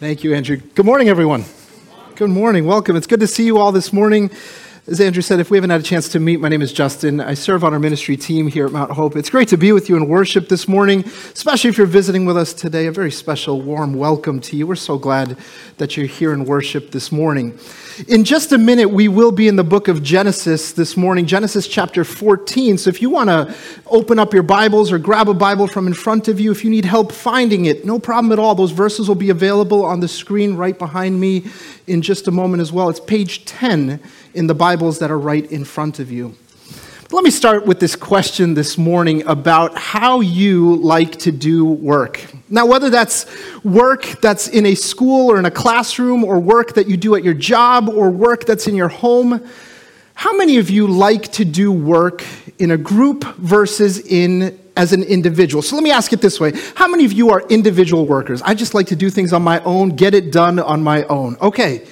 Thank you, Andrew. Good morning, everyone. Good morning. Welcome. It's good to see you all this morning. As Andrew said, if we haven't had a chance to meet, my name is Justin. I serve on our ministry team here at Mount Hope. It's great to be with you in worship this morning, especially if you're visiting with us today. A very special, warm welcome to you. We're so glad that you're here in worship this morning. In just a minute, we will be in the book of Genesis this morning, Genesis chapter 14. So if you want to open up your Bibles or grab a Bible from in front of you, if you need help finding it, no problem at all. Those verses will be available on the screen right behind me in just a moment as well. It's page 10 in the Bibles that are right in front of you. But let me start with this question this morning about how you like to do work. Now, whether that's work that's in a school or in a classroom, or work that you do at your job, or work that's in your home, how many of you like to do work in a group versus in as an individual? So let me ask it this way. How many of you are individual workers? I just like to do things on my own, get it done on my own. Okay.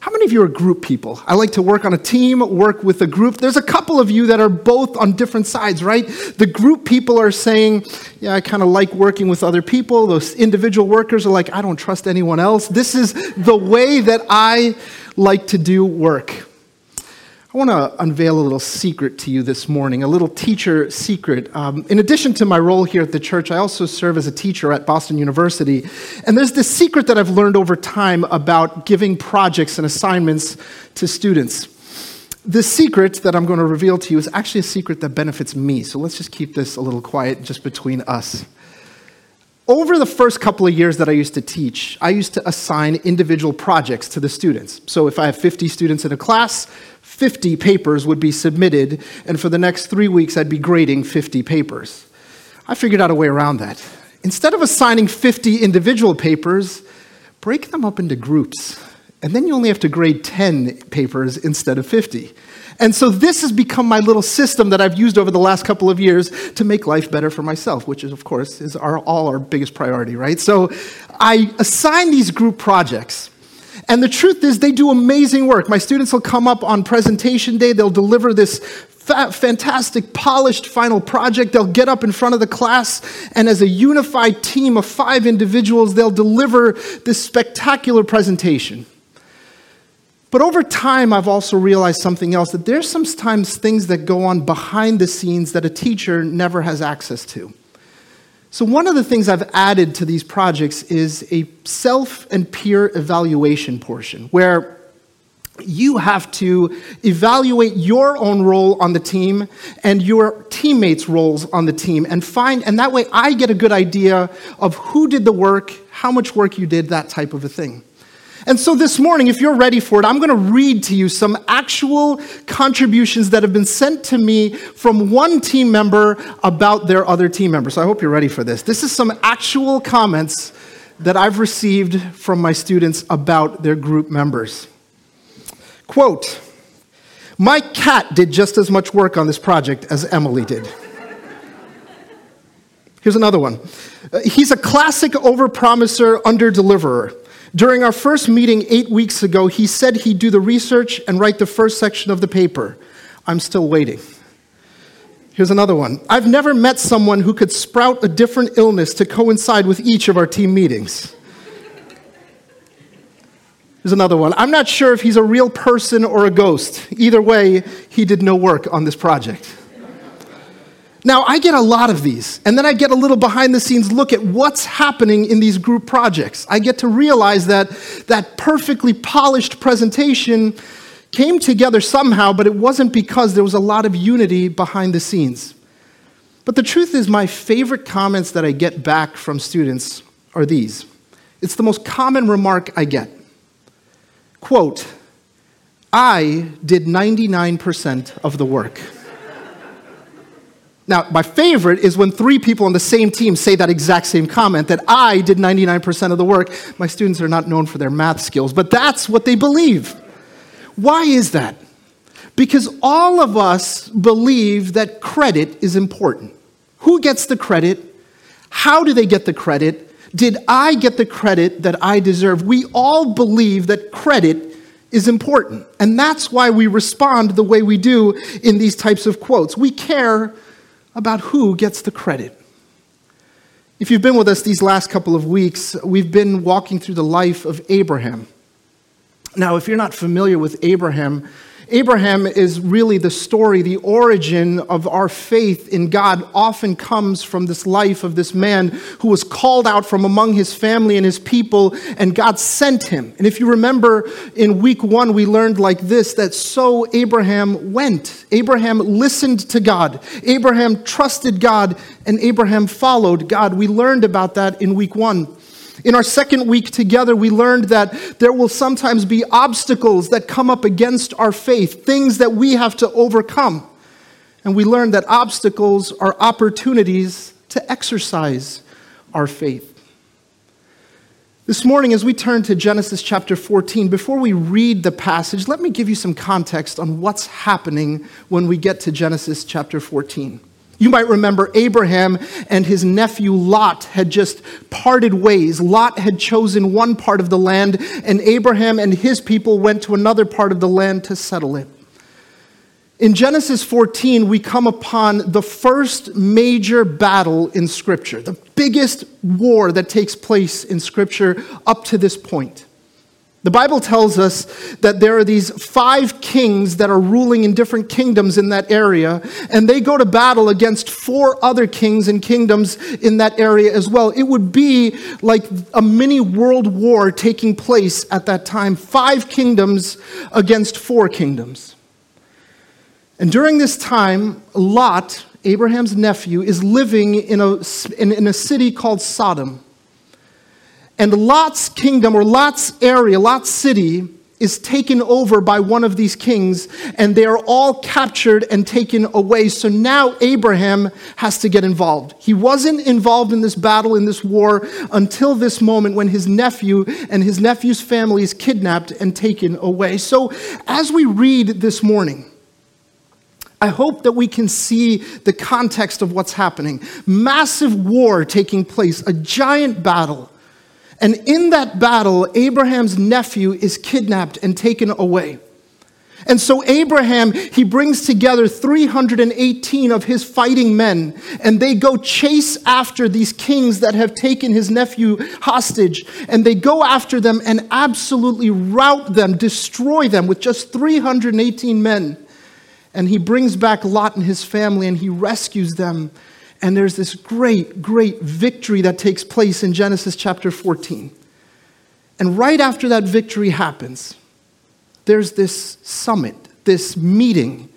How many of you are group people? I like to work on a team, work with a group. There's a couple of you that are both on different sides, right? The group people are saying, Yeah, I kind of like working with other people. Those individual workers are like, I don't trust anyone else. This is the way that I like to do work. I want to unveil a little secret to you this morning, a little teacher secret. Um, in addition to my role here at the church, I also serve as a teacher at Boston University. And there's this secret that I've learned over time about giving projects and assignments to students. The secret that I'm going to reveal to you is actually a secret that benefits me. So let's just keep this a little quiet just between us. Over the first couple of years that I used to teach, I used to assign individual projects to the students. So if I have 50 students in a class, 50 papers would be submitted, and for the next three weeks, I'd be grading 50 papers. I figured out a way around that. Instead of assigning 50 individual papers, break them up into groups, and then you only have to grade 10 papers instead of 50. And so this has become my little system that I've used over the last couple of years to make life better for myself, which is, of course, is our, all our biggest priority, right? So I assign these group projects. And the truth is, they do amazing work. My students will come up on presentation day, they'll deliver this fa- fantastic, polished final project. They'll get up in front of the class, and as a unified team of five individuals, they'll deliver this spectacular presentation. But over time, I've also realized something else that there's sometimes things that go on behind the scenes that a teacher never has access to. So, one of the things I've added to these projects is a self and peer evaluation portion where you have to evaluate your own role on the team and your teammates' roles on the team and find, and that way I get a good idea of who did the work, how much work you did, that type of a thing. And so this morning, if you're ready for it, I'm going to read to you some actual contributions that have been sent to me from one team member about their other team member. So I hope you're ready for this. This is some actual comments that I've received from my students about their group members. Quote, my cat did just as much work on this project as Emily did. Here's another one. He's a classic overpromiser, underdeliverer. During our first meeting eight weeks ago, he said he'd do the research and write the first section of the paper. I'm still waiting. Here's another one. I've never met someone who could sprout a different illness to coincide with each of our team meetings. Here's another one. I'm not sure if he's a real person or a ghost. Either way, he did no work on this project. Now, I get a lot of these, and then I get a little behind the scenes look at what's happening in these group projects. I get to realize that that perfectly polished presentation came together somehow, but it wasn't because there was a lot of unity behind the scenes. But the truth is, my favorite comments that I get back from students are these. It's the most common remark I get. Quote, I did 99% of the work. Now, my favorite is when three people on the same team say that exact same comment that I did 99% of the work. My students are not known for their math skills, but that's what they believe. Why is that? Because all of us believe that credit is important. Who gets the credit? How do they get the credit? Did I get the credit that I deserve? We all believe that credit is important. And that's why we respond the way we do in these types of quotes. We care about who gets the credit. If you've been with us these last couple of weeks, we've been walking through the life of Abraham. Now, if you're not familiar with Abraham, Abraham is really the story, the origin of our faith in God often comes from this life of this man who was called out from among his family and his people, and God sent him. And if you remember in week one, we learned like this that so Abraham went. Abraham listened to God, Abraham trusted God, and Abraham followed God. We learned about that in week one. In our second week together, we learned that there will sometimes be obstacles that come up against our faith, things that we have to overcome. And we learned that obstacles are opportunities to exercise our faith. This morning, as we turn to Genesis chapter 14, before we read the passage, let me give you some context on what's happening when we get to Genesis chapter 14. You might remember Abraham and his nephew Lot had just parted ways. Lot had chosen one part of the land, and Abraham and his people went to another part of the land to settle it. In Genesis 14, we come upon the first major battle in Scripture, the biggest war that takes place in Scripture up to this point. The Bible tells us that there are these five kings that are ruling in different kingdoms in that area, and they go to battle against four other kings and kingdoms in that area as well. It would be like a mini world war taking place at that time five kingdoms against four kingdoms. And during this time, Lot, Abraham's nephew, is living in a, in, in a city called Sodom. And Lot's kingdom or Lot's area, Lot's city, is taken over by one of these kings, and they are all captured and taken away. So now Abraham has to get involved. He wasn't involved in this battle, in this war, until this moment when his nephew and his nephew's family is kidnapped and taken away. So as we read this morning, I hope that we can see the context of what's happening. Massive war taking place, a giant battle. And in that battle, Abraham's nephew is kidnapped and taken away. And so Abraham, he brings together 318 of his fighting men, and they go chase after these kings that have taken his nephew hostage. And they go after them and absolutely rout them, destroy them with just 318 men. And he brings back Lot and his family, and he rescues them and there's this great, great victory that takes place in Genesis chapter 14. And right after that victory happens, there's this summit, this meeting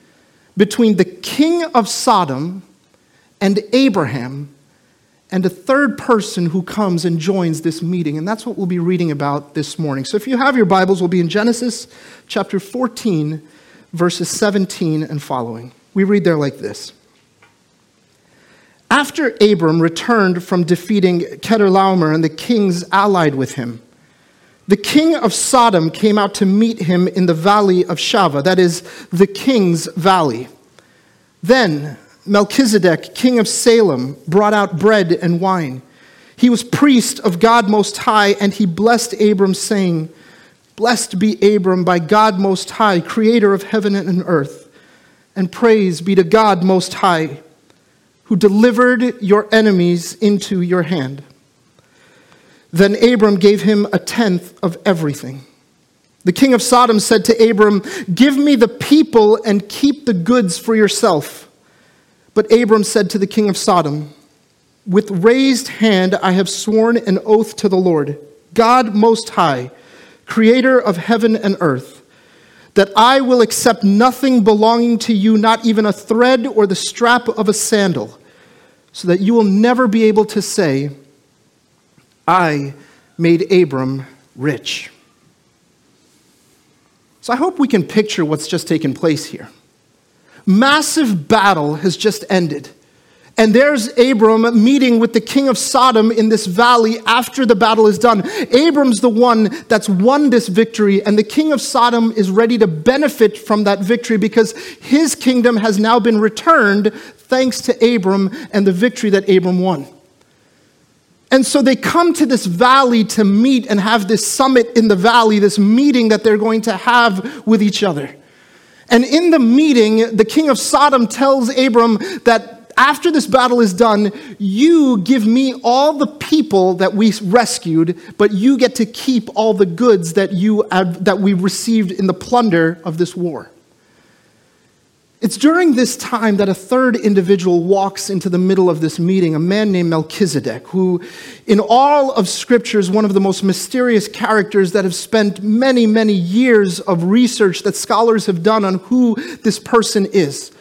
between the king of Sodom and Abraham and a third person who comes and joins this meeting. And that's what we'll be reading about this morning. So if you have your Bibles, we'll be in Genesis chapter 14, verses 17 and following. We read there like this. After Abram returned from defeating Chedorlaomer and the kings allied with him, the king of Sodom came out to meet him in the valley of Shaveh, that is, the king's valley. Then Melchizedek, king of Salem, brought out bread and wine. He was priest of God Most High, and he blessed Abram, saying, Blessed be Abram by God Most High, creator of heaven and earth, and praise be to God Most High who delivered your enemies into your hand. Then Abram gave him a tenth of everything. The king of Sodom said to Abram, Give me the people and keep the goods for yourself. But Abram said to the king of Sodom, With raised hand I have sworn an oath to the Lord, God Most High, creator of heaven and earth that I will accept nothing belonging to you, not even a thread or the strap of a sandal so that you will never be able to say, I made Abram rich. So I hope we can picture what's just taken place here. Massive battle has just ended. And there's Abram meeting with the king of Sodom in this valley after the battle is done. Abram's the one that's won this victory, and the king of Sodom is ready to benefit from that victory because his kingdom has now been returned thanks to Abram and the victory that Abram won. And so they come to this valley to meet and have this summit in the valley, this meeting that they're going to have with each other. And in the meeting, the king of Sodom tells Abram that after this battle is done, you give me all the people that we rescued, but you get to keep all the goods that, you have, that we received in the plunder of this war. It's during this time that a third individual walks into the middle of this meeting, a man named Melchizedek, who, in all of Scripture, is one of the most mysterious characters that have spent many, many years of research that scholars have done on who this person is.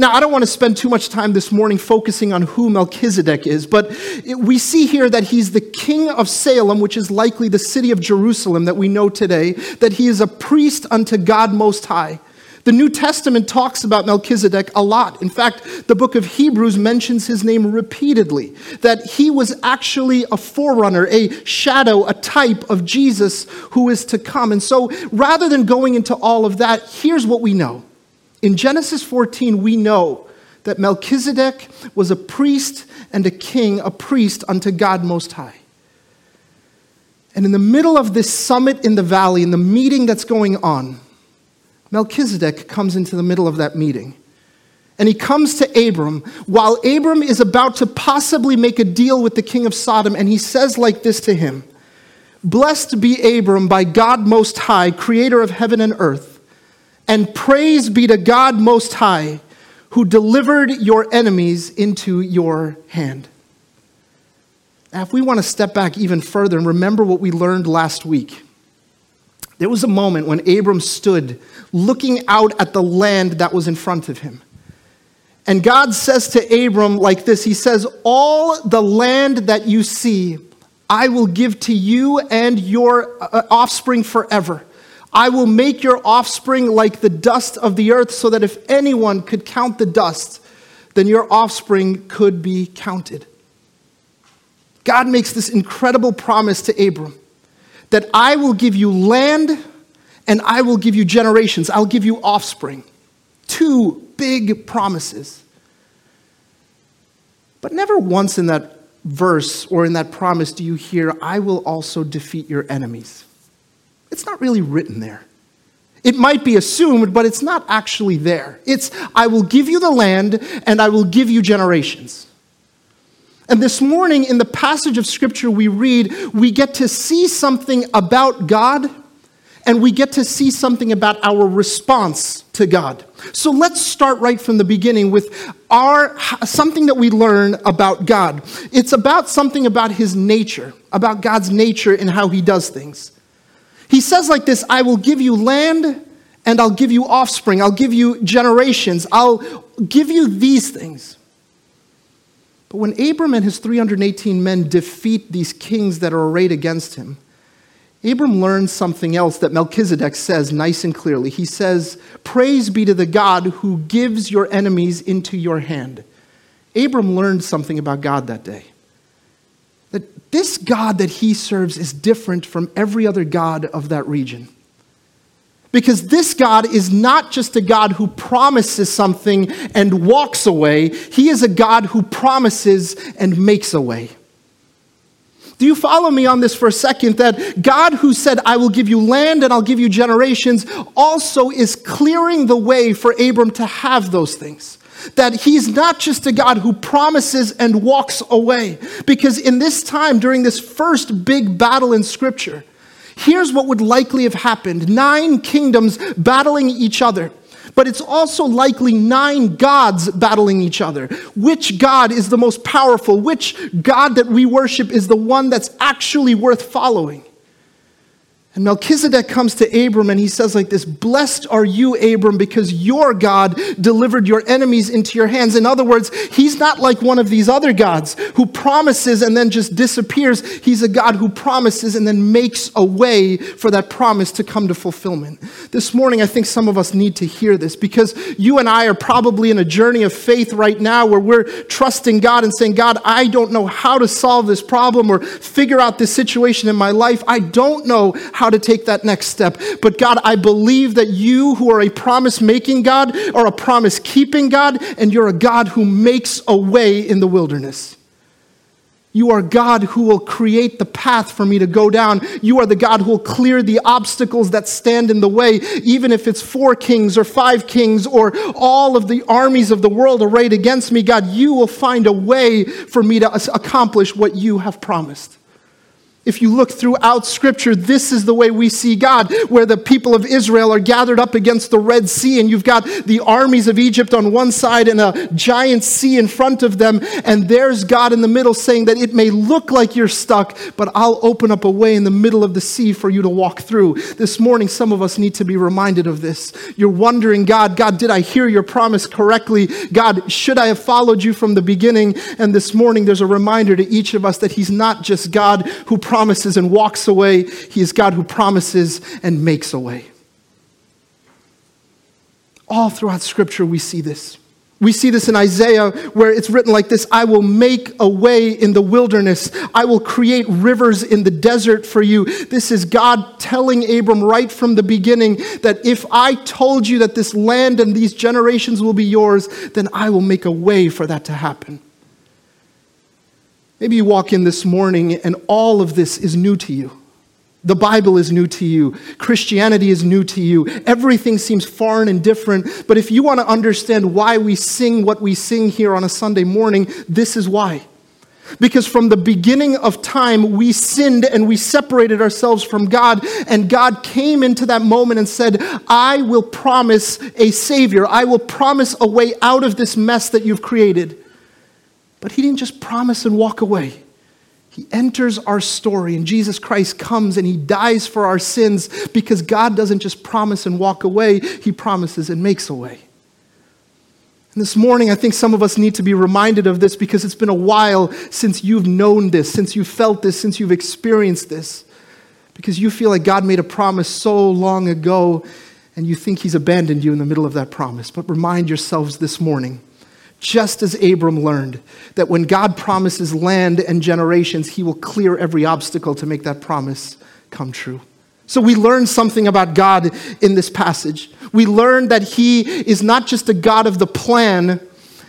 Now, I don't want to spend too much time this morning focusing on who Melchizedek is, but we see here that he's the king of Salem, which is likely the city of Jerusalem that we know today, that he is a priest unto God Most High. The New Testament talks about Melchizedek a lot. In fact, the book of Hebrews mentions his name repeatedly, that he was actually a forerunner, a shadow, a type of Jesus who is to come. And so, rather than going into all of that, here's what we know. In Genesis 14, we know that Melchizedek was a priest and a king, a priest unto God Most High. And in the middle of this summit in the valley, in the meeting that's going on, Melchizedek comes into the middle of that meeting. And he comes to Abram while Abram is about to possibly make a deal with the king of Sodom. And he says, like this to him Blessed be Abram by God Most High, creator of heaven and earth. And praise be to God Most High, who delivered your enemies into your hand. Now, if we want to step back even further and remember what we learned last week, there was a moment when Abram stood looking out at the land that was in front of him. And God says to Abram like this He says, All the land that you see, I will give to you and your uh, offspring forever. I will make your offspring like the dust of the earth, so that if anyone could count the dust, then your offspring could be counted. God makes this incredible promise to Abram that I will give you land and I will give you generations. I'll give you offspring. Two big promises. But never once in that verse or in that promise do you hear, I will also defeat your enemies. It's not really written there. It might be assumed, but it's not actually there. It's, I will give you the land and I will give you generations. And this morning, in the passage of scripture we read, we get to see something about God and we get to see something about our response to God. So let's start right from the beginning with our something that we learn about God. It's about something about his nature, about God's nature and how he does things. He says like this, I will give you land and I'll give you offspring. I'll give you generations. I'll give you these things. But when Abram and his 318 men defeat these kings that are arrayed against him, Abram learns something else that Melchizedek says nice and clearly. He says, Praise be to the God who gives your enemies into your hand. Abram learned something about God that day. That this God that he serves is different from every other God of that region. Because this God is not just a God who promises something and walks away, He is a God who promises and makes a way. Do you follow me on this for a second? That God, who said, I will give you land and I'll give you generations, also is clearing the way for Abram to have those things. That he's not just a God who promises and walks away. Because in this time, during this first big battle in Scripture, Here's what would likely have happened nine kingdoms battling each other. But it's also likely nine gods battling each other. Which God is the most powerful? Which God that we worship is the one that's actually worth following? And Melchizedek comes to Abram and he says, like this Blessed are you, Abram, because your God delivered your enemies into your hands. In other words, he's not like one of these other gods who promises and then just disappears. He's a God who promises and then makes a way for that promise to come to fulfillment. This morning, I think some of us need to hear this because you and I are probably in a journey of faith right now where we're trusting God and saying, God, I don't know how to solve this problem or figure out this situation in my life. I don't know how to take that next step. But God, I believe that you, who are a promise making God, are a promise keeping God, and you're a God who makes a way in the wilderness. You are God who will create the path for me to go down. You are the God who will clear the obstacles that stand in the way, even if it's four kings or five kings or all of the armies of the world arrayed against me. God, you will find a way for me to accomplish what you have promised. If you look throughout Scripture, this is the way we see God, where the people of Israel are gathered up against the Red Sea, and you've got the armies of Egypt on one side and a giant sea in front of them, and there's God in the middle saying that it may look like you're stuck, but I'll open up a way in the middle of the sea for you to walk through. This morning, some of us need to be reminded of this. You're wondering, God, God, did I hear your promise correctly? God, should I have followed you from the beginning? And this morning, there's a reminder to each of us that He's not just God who promises and walks away, He is God who promises and makes a way. All throughout Scripture, we see this. We see this in Isaiah where it's written like this I will make a way in the wilderness. I will create rivers in the desert for you. This is God telling Abram right from the beginning that if I told you that this land and these generations will be yours, then I will make a way for that to happen. Maybe you walk in this morning and all of this is new to you. The Bible is new to you. Christianity is new to you. Everything seems foreign and different. But if you want to understand why we sing what we sing here on a Sunday morning, this is why. Because from the beginning of time, we sinned and we separated ourselves from God. And God came into that moment and said, I will promise a Savior. I will promise a way out of this mess that you've created. But he didn't just promise and walk away. He enters our story, and Jesus Christ comes and he dies for our sins because God doesn't just promise and walk away, he promises and makes a way. And this morning, I think some of us need to be reminded of this because it's been a while since you've known this, since you've felt this, since you've experienced this. Because you feel like God made a promise so long ago and you think he's abandoned you in the middle of that promise. But remind yourselves this morning just as Abram learned that when God promises land and generations, he will clear every obstacle to make that promise come true. So we learn something about God in this passage. We learn that he is not just a God of the plan,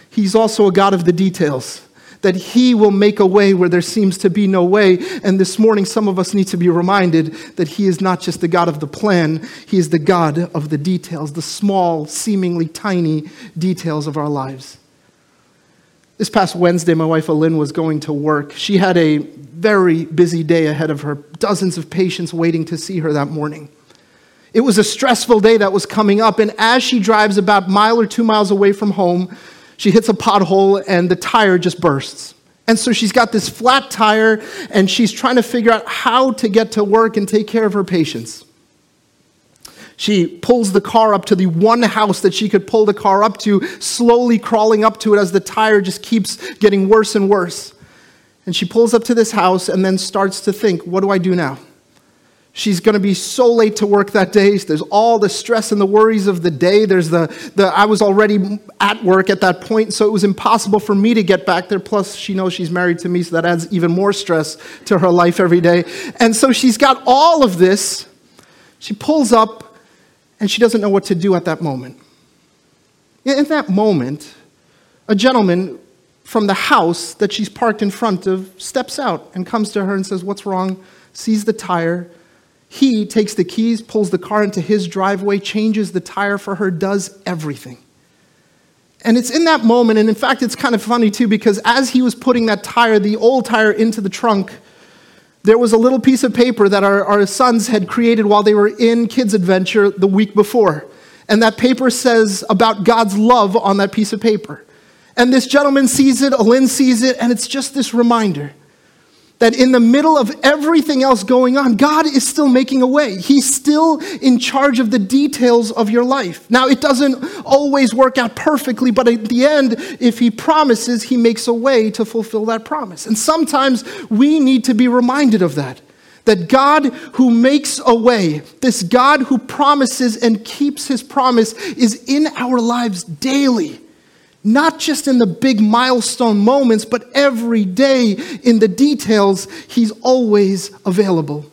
he's also a God of the details. That he will make a way where there seems to be no way. And this morning, some of us need to be reminded that he is not just the God of the plan, he is the God of the details, the small, seemingly tiny details of our lives. This past Wednesday, my wife Alin was going to work. She had a very busy day ahead of her, dozens of patients waiting to see her that morning. It was a stressful day that was coming up, and as she drives about a mile or two miles away from home, she hits a pothole and the tire just bursts. And so she's got this flat tire, and she's trying to figure out how to get to work and take care of her patients. She pulls the car up to the one house that she could pull the car up to, slowly crawling up to it as the tire just keeps getting worse and worse. And she pulls up to this house and then starts to think, what do I do now? She's going to be so late to work that day. There's all the stress and the worries of the day. There's the, the I was already at work at that point, so it was impossible for me to get back there. Plus, she knows she's married to me, so that adds even more stress to her life every day. And so she's got all of this. She pulls up and she doesn't know what to do at that moment. In that moment, a gentleman from the house that she's parked in front of steps out and comes to her and says, What's wrong? Sees the tire. He takes the keys, pulls the car into his driveway, changes the tire for her, does everything. And it's in that moment, and in fact, it's kind of funny too, because as he was putting that tire, the old tire, into the trunk, there was a little piece of paper that our, our sons had created while they were in Kids Adventure the week before. And that paper says about God's love on that piece of paper. And this gentleman sees it, Alin sees it, and it's just this reminder that in the middle of everything else going on, God is still making a way. He's still in charge of the details of your life. Now, it doesn't always work out perfectly, but at the end, if He promises, He makes a way to fulfill that promise. And sometimes we need to be reminded of that. That God who makes a way, this God who promises and keeps his promise, is in our lives daily not just in the big milestone moments, but every day in the details, he's always available.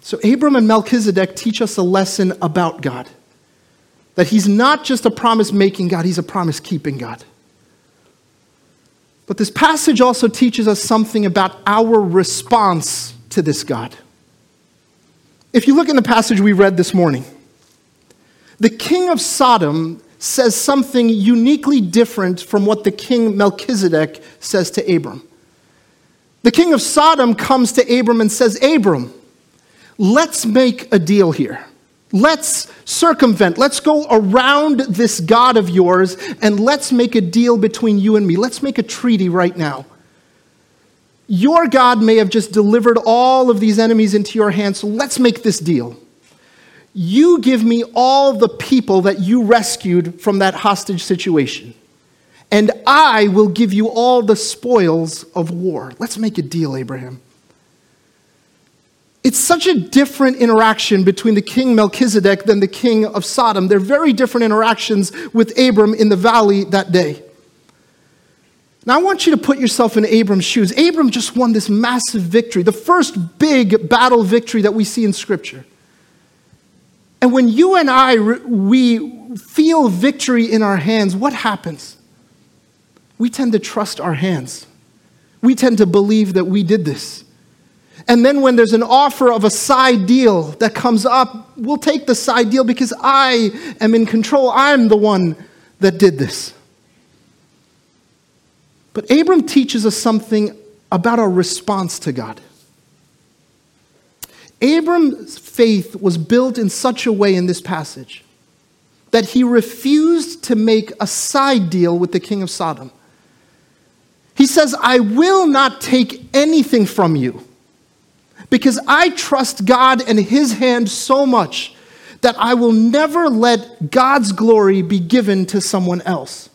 So, Abram and Melchizedek teach us a lesson about God that he's not just a promise making God, he's a promise keeping God. But this passage also teaches us something about our response to this God. If you look in the passage we read this morning, the king of Sodom says something uniquely different from what the king Melchizedek says to Abram. The king of Sodom comes to Abram and says, Abram, let's make a deal here. Let's circumvent, let's go around this God of yours, and let's make a deal between you and me. Let's make a treaty right now. Your God may have just delivered all of these enemies into your hands, so let's make this deal. You give me all the people that you rescued from that hostage situation, and I will give you all the spoils of war. Let's make a deal, Abraham. It's such a different interaction between the king Melchizedek than the king of Sodom. They're very different interactions with Abram in the valley that day. Now, I want you to put yourself in Abram's shoes. Abram just won this massive victory, the first big battle victory that we see in Scripture. And when you and I, we feel victory in our hands, what happens? We tend to trust our hands. We tend to believe that we did this. And then when there's an offer of a side deal that comes up, we'll take the side deal because I am in control. I'm the one that did this. But Abram teaches us something about our response to God. Abram's faith was built in such a way in this passage that he refused to make a side deal with the king of Sodom. He says, I will not take anything from you because I trust God and His hand so much that I will never let God's glory be given to someone else.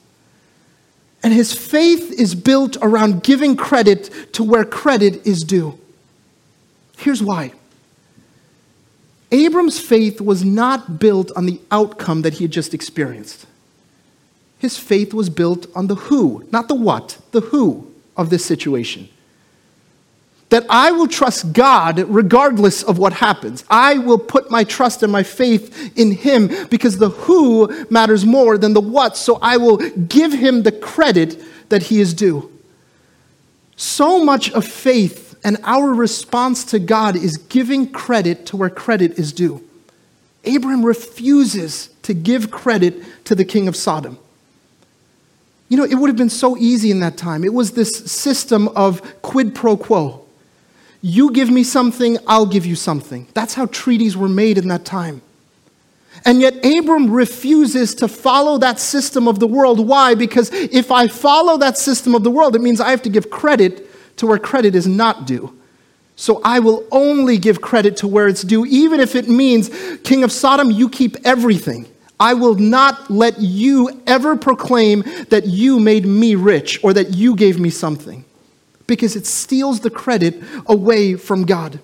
And his faith is built around giving credit to where credit is due. Here's why Abram's faith was not built on the outcome that he had just experienced. His faith was built on the who, not the what, the who of this situation that I will trust God regardless of what happens. I will put my trust and my faith in Him because the who matters more than the what. So I will give Him the credit that He is due. So much of faith and our response to God is giving credit to where credit is due. Abram refuses to give credit to the king of Sodom. You know, it would have been so easy in that time. It was this system of quid pro quo. You give me something, I'll give you something. That's how treaties were made in that time. And yet, Abram refuses to follow that system of the world. Why? Because if I follow that system of the world, it means I have to give credit to where credit is not due. So I will only give credit to where it's due, even if it means, King of Sodom, you keep everything. I will not let you ever proclaim that you made me rich or that you gave me something because it steals the credit away from God.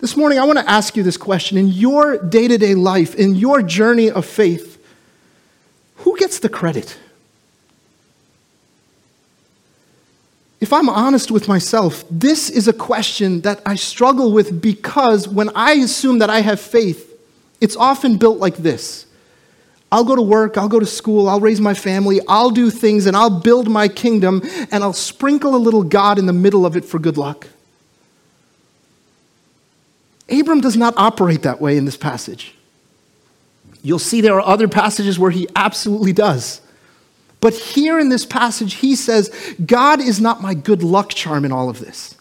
This morning, I want to ask you this question. In your day to day life, in your journey of faith, who gets the credit? If I'm honest with myself, this is a question that I struggle with because when I assume that I have faith, it's often built like this I'll go to work, I'll go to school, I'll raise my family, I'll do things, and I'll build my kingdom, and I'll sprinkle a little God in the middle of it for good luck. Abram does not operate that way in this passage. You'll see there are other passages where he absolutely does. But here in this passage, he says, God is not my good luck charm in all of this.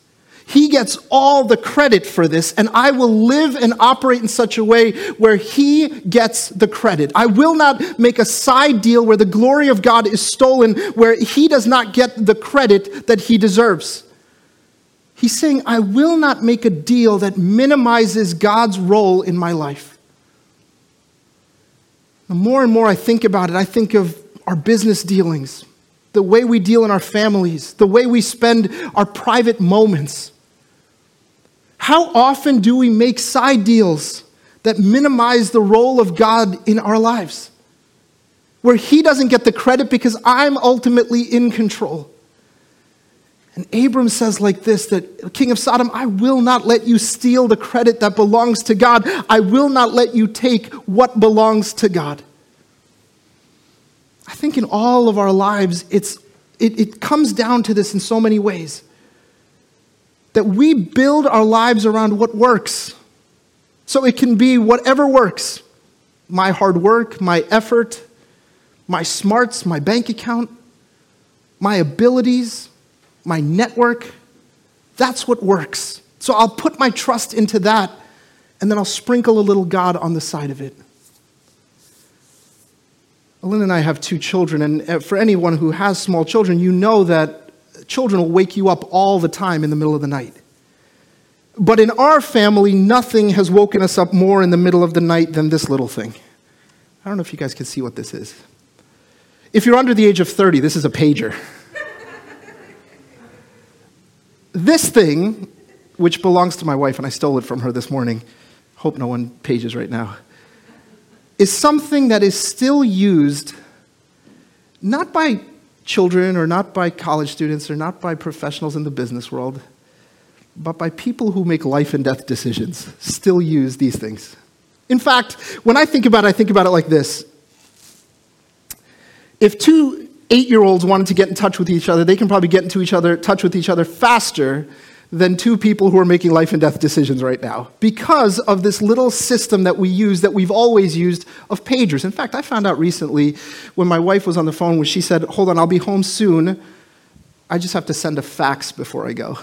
He gets all the credit for this, and I will live and operate in such a way where He gets the credit. I will not make a side deal where the glory of God is stolen, where He does not get the credit that He deserves. He's saying, I will not make a deal that minimizes God's role in my life. The more and more I think about it, I think of our business dealings, the way we deal in our families, the way we spend our private moments. How often do we make side deals that minimize the role of God in our lives? Where He doesn't get the credit because I'm ultimately in control. And Abram says like this that King of Sodom, I will not let you steal the credit that belongs to God. I will not let you take what belongs to God. I think in all of our lives, it's it, it comes down to this in so many ways that we build our lives around what works. So it can be whatever works my hard work, my effort, my smarts, my bank account, my abilities, my network. That's what works. So I'll put my trust into that, and then I'll sprinkle a little God on the side of it. Lynn and I have two children, and uh, for anyone who has small children, you know that children will wake you up all the time in the middle of the night. But in our family, nothing has woken us up more in the middle of the night than this little thing. I don't know if you guys can see what this is. If you're under the age of 30, this is a pager. this thing, which belongs to my wife, and I stole it from her this morning, hope no one pages right now, is something that is still used not by children or not by college students or not by professionals in the business world but by people who make life and death decisions still use these things. In fact, when I think about it, I think about it like this. If two eight year olds wanted to get in touch with each other, they can probably get into each other, touch with each other faster than two people who are making life and death decisions right now because of this little system that we use that we've always used of pagers. In fact, I found out recently when my wife was on the phone when she said, Hold on, I'll be home soon. I just have to send a fax before I go.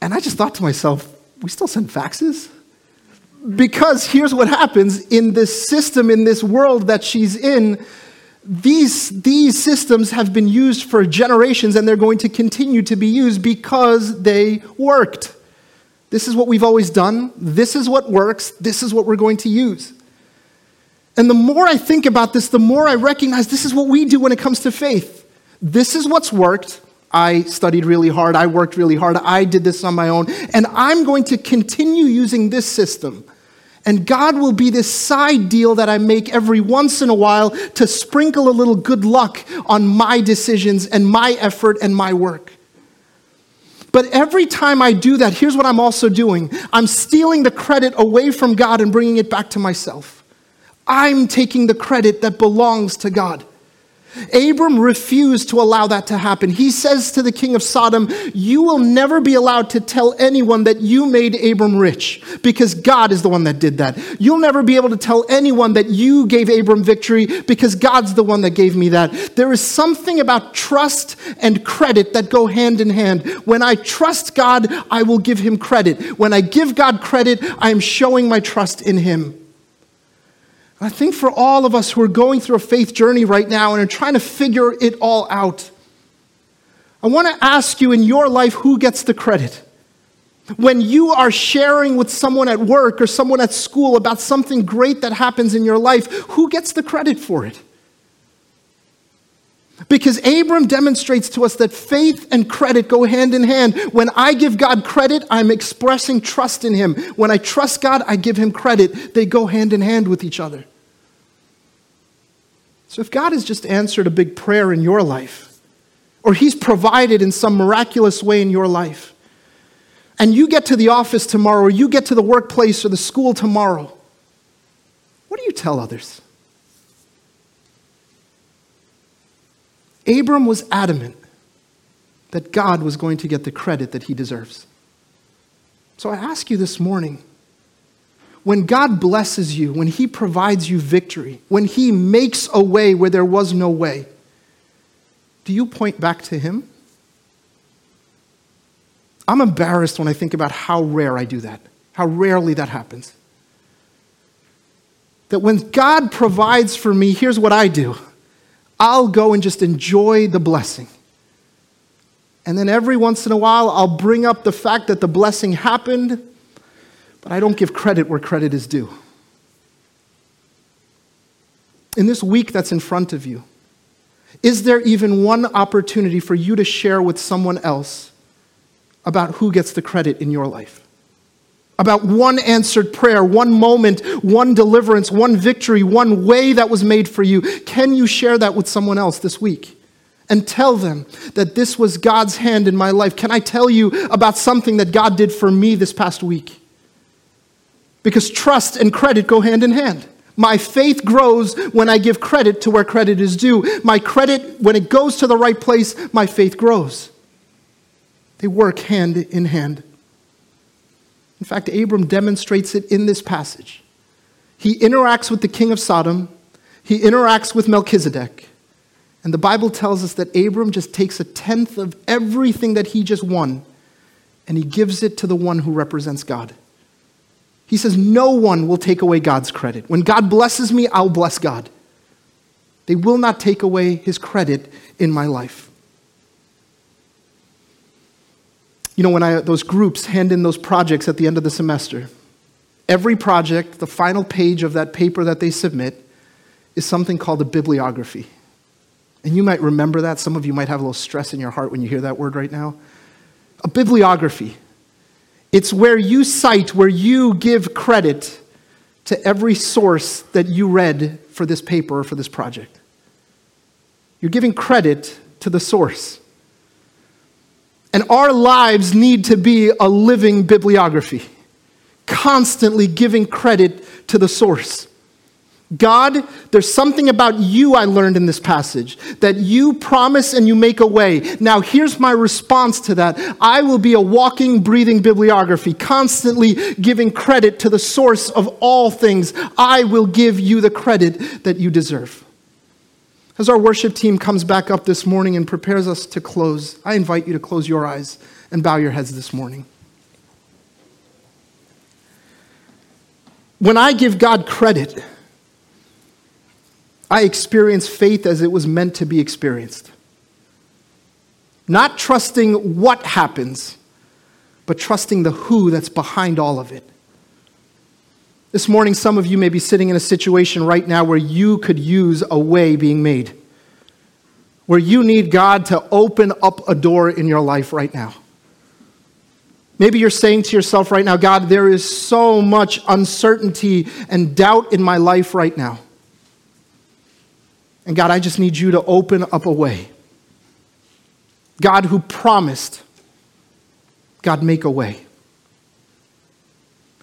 And I just thought to myself, we still send faxes? Because here's what happens in this system, in this world that she's in, these, these systems have been used for generations and they're going to continue to be used because they worked. This is what we've always done. This is what works. This is what we're going to use. And the more I think about this, the more I recognize this is what we do when it comes to faith. This is what's worked. I studied really hard. I worked really hard. I did this on my own. And I'm going to continue using this system. And God will be this side deal that I make every once in a while to sprinkle a little good luck on my decisions and my effort and my work. But every time I do that, here's what I'm also doing I'm stealing the credit away from God and bringing it back to myself. I'm taking the credit that belongs to God. Abram refused to allow that to happen. He says to the king of Sodom, You will never be allowed to tell anyone that you made Abram rich because God is the one that did that. You'll never be able to tell anyone that you gave Abram victory because God's the one that gave me that. There is something about trust and credit that go hand in hand. When I trust God, I will give him credit. When I give God credit, I am showing my trust in him. I think for all of us who are going through a faith journey right now and are trying to figure it all out, I want to ask you in your life who gets the credit? When you are sharing with someone at work or someone at school about something great that happens in your life, who gets the credit for it? Because Abram demonstrates to us that faith and credit go hand in hand. When I give God credit, I'm expressing trust in Him. When I trust God, I give Him credit. They go hand in hand with each other. So if God has just answered a big prayer in your life, or He's provided in some miraculous way in your life, and you get to the office tomorrow, or you get to the workplace or the school tomorrow, what do you tell others? Abram was adamant that God was going to get the credit that he deserves. So I ask you this morning when God blesses you, when He provides you victory, when He makes a way where there was no way, do you point back to Him? I'm embarrassed when I think about how rare I do that, how rarely that happens. That when God provides for me, here's what I do I'll go and just enjoy the blessing. And then every once in a while, I'll bring up the fact that the blessing happened but I don't give credit where credit is due. In this week that's in front of you, is there even one opportunity for you to share with someone else about who gets the credit in your life? About one answered prayer, one moment, one deliverance, one victory, one way that was made for you. Can you share that with someone else this week? And tell them that this was God's hand in my life. Can I tell you about something that God did for me this past week? Because trust and credit go hand in hand. My faith grows when I give credit to where credit is due. My credit, when it goes to the right place, my faith grows. They work hand in hand. In fact, Abram demonstrates it in this passage. He interacts with the king of Sodom, he interacts with Melchizedek. And the Bible tells us that Abram just takes a tenth of everything that he just won and he gives it to the one who represents God. He says, No one will take away God's credit. When God blesses me, I'll bless God. They will not take away his credit in my life. You know, when I, those groups hand in those projects at the end of the semester, every project, the final page of that paper that they submit, is something called a bibliography. And you might remember that. Some of you might have a little stress in your heart when you hear that word right now. A bibliography. It's where you cite, where you give credit to every source that you read for this paper or for this project. You're giving credit to the source. And our lives need to be a living bibliography, constantly giving credit to the source. God, there's something about you I learned in this passage that you promise and you make a way. Now, here's my response to that I will be a walking, breathing bibliography, constantly giving credit to the source of all things. I will give you the credit that you deserve. As our worship team comes back up this morning and prepares us to close, I invite you to close your eyes and bow your heads this morning. When I give God credit, I experience faith as it was meant to be experienced. Not trusting what happens, but trusting the who that's behind all of it. This morning, some of you may be sitting in a situation right now where you could use a way being made, where you need God to open up a door in your life right now. Maybe you're saying to yourself right now, God, there is so much uncertainty and doubt in my life right now. And God, I just need you to open up a way. God who promised, God, make a way.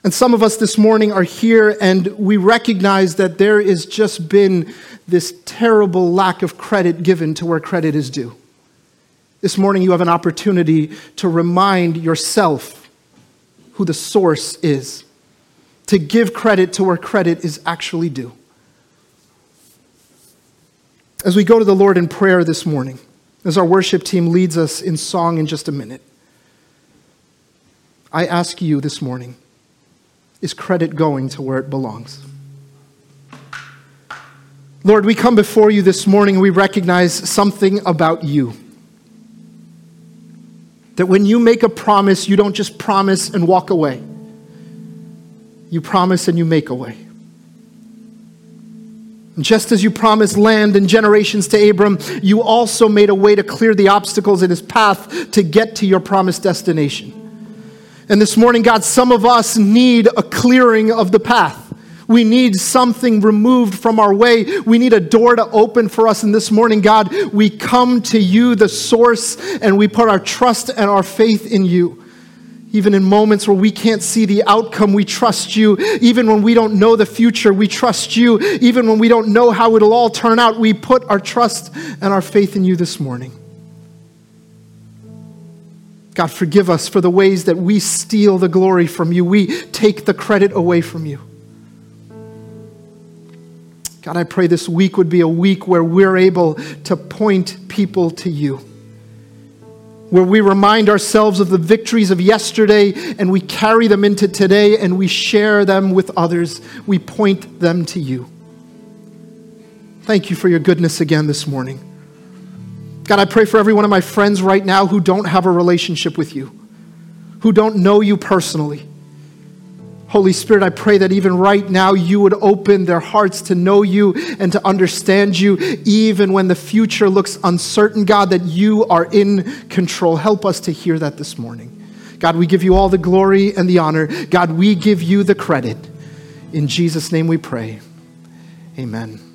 And some of us this morning are here and we recognize that there has just been this terrible lack of credit given to where credit is due. This morning, you have an opportunity to remind yourself who the source is, to give credit to where credit is actually due. As we go to the Lord in prayer this morning, as our worship team leads us in song in just a minute, I ask you this morning is credit going to where it belongs? Lord, we come before you this morning and we recognize something about you. That when you make a promise, you don't just promise and walk away, you promise and you make a way. Just as you promised land and generations to Abram, you also made a way to clear the obstacles in his path to get to your promised destination. And this morning, God, some of us need a clearing of the path. We need something removed from our way. We need a door to open for us. And this morning, God, we come to you, the source, and we put our trust and our faith in you. Even in moments where we can't see the outcome, we trust you. Even when we don't know the future, we trust you. Even when we don't know how it'll all turn out, we put our trust and our faith in you this morning. God, forgive us for the ways that we steal the glory from you. We take the credit away from you. God, I pray this week would be a week where we're able to point people to you where we remind ourselves of the victories of yesterday and we carry them into today and we share them with others. We point them to you. Thank you for your goodness again this morning. God, I pray for every one of my friends right now who don't have a relationship with you, who don't know you personally. Holy Spirit, I pray that even right now you would open their hearts to know you and to understand you, even when the future looks uncertain, God, that you are in control. Help us to hear that this morning. God, we give you all the glory and the honor. God, we give you the credit. In Jesus' name we pray. Amen.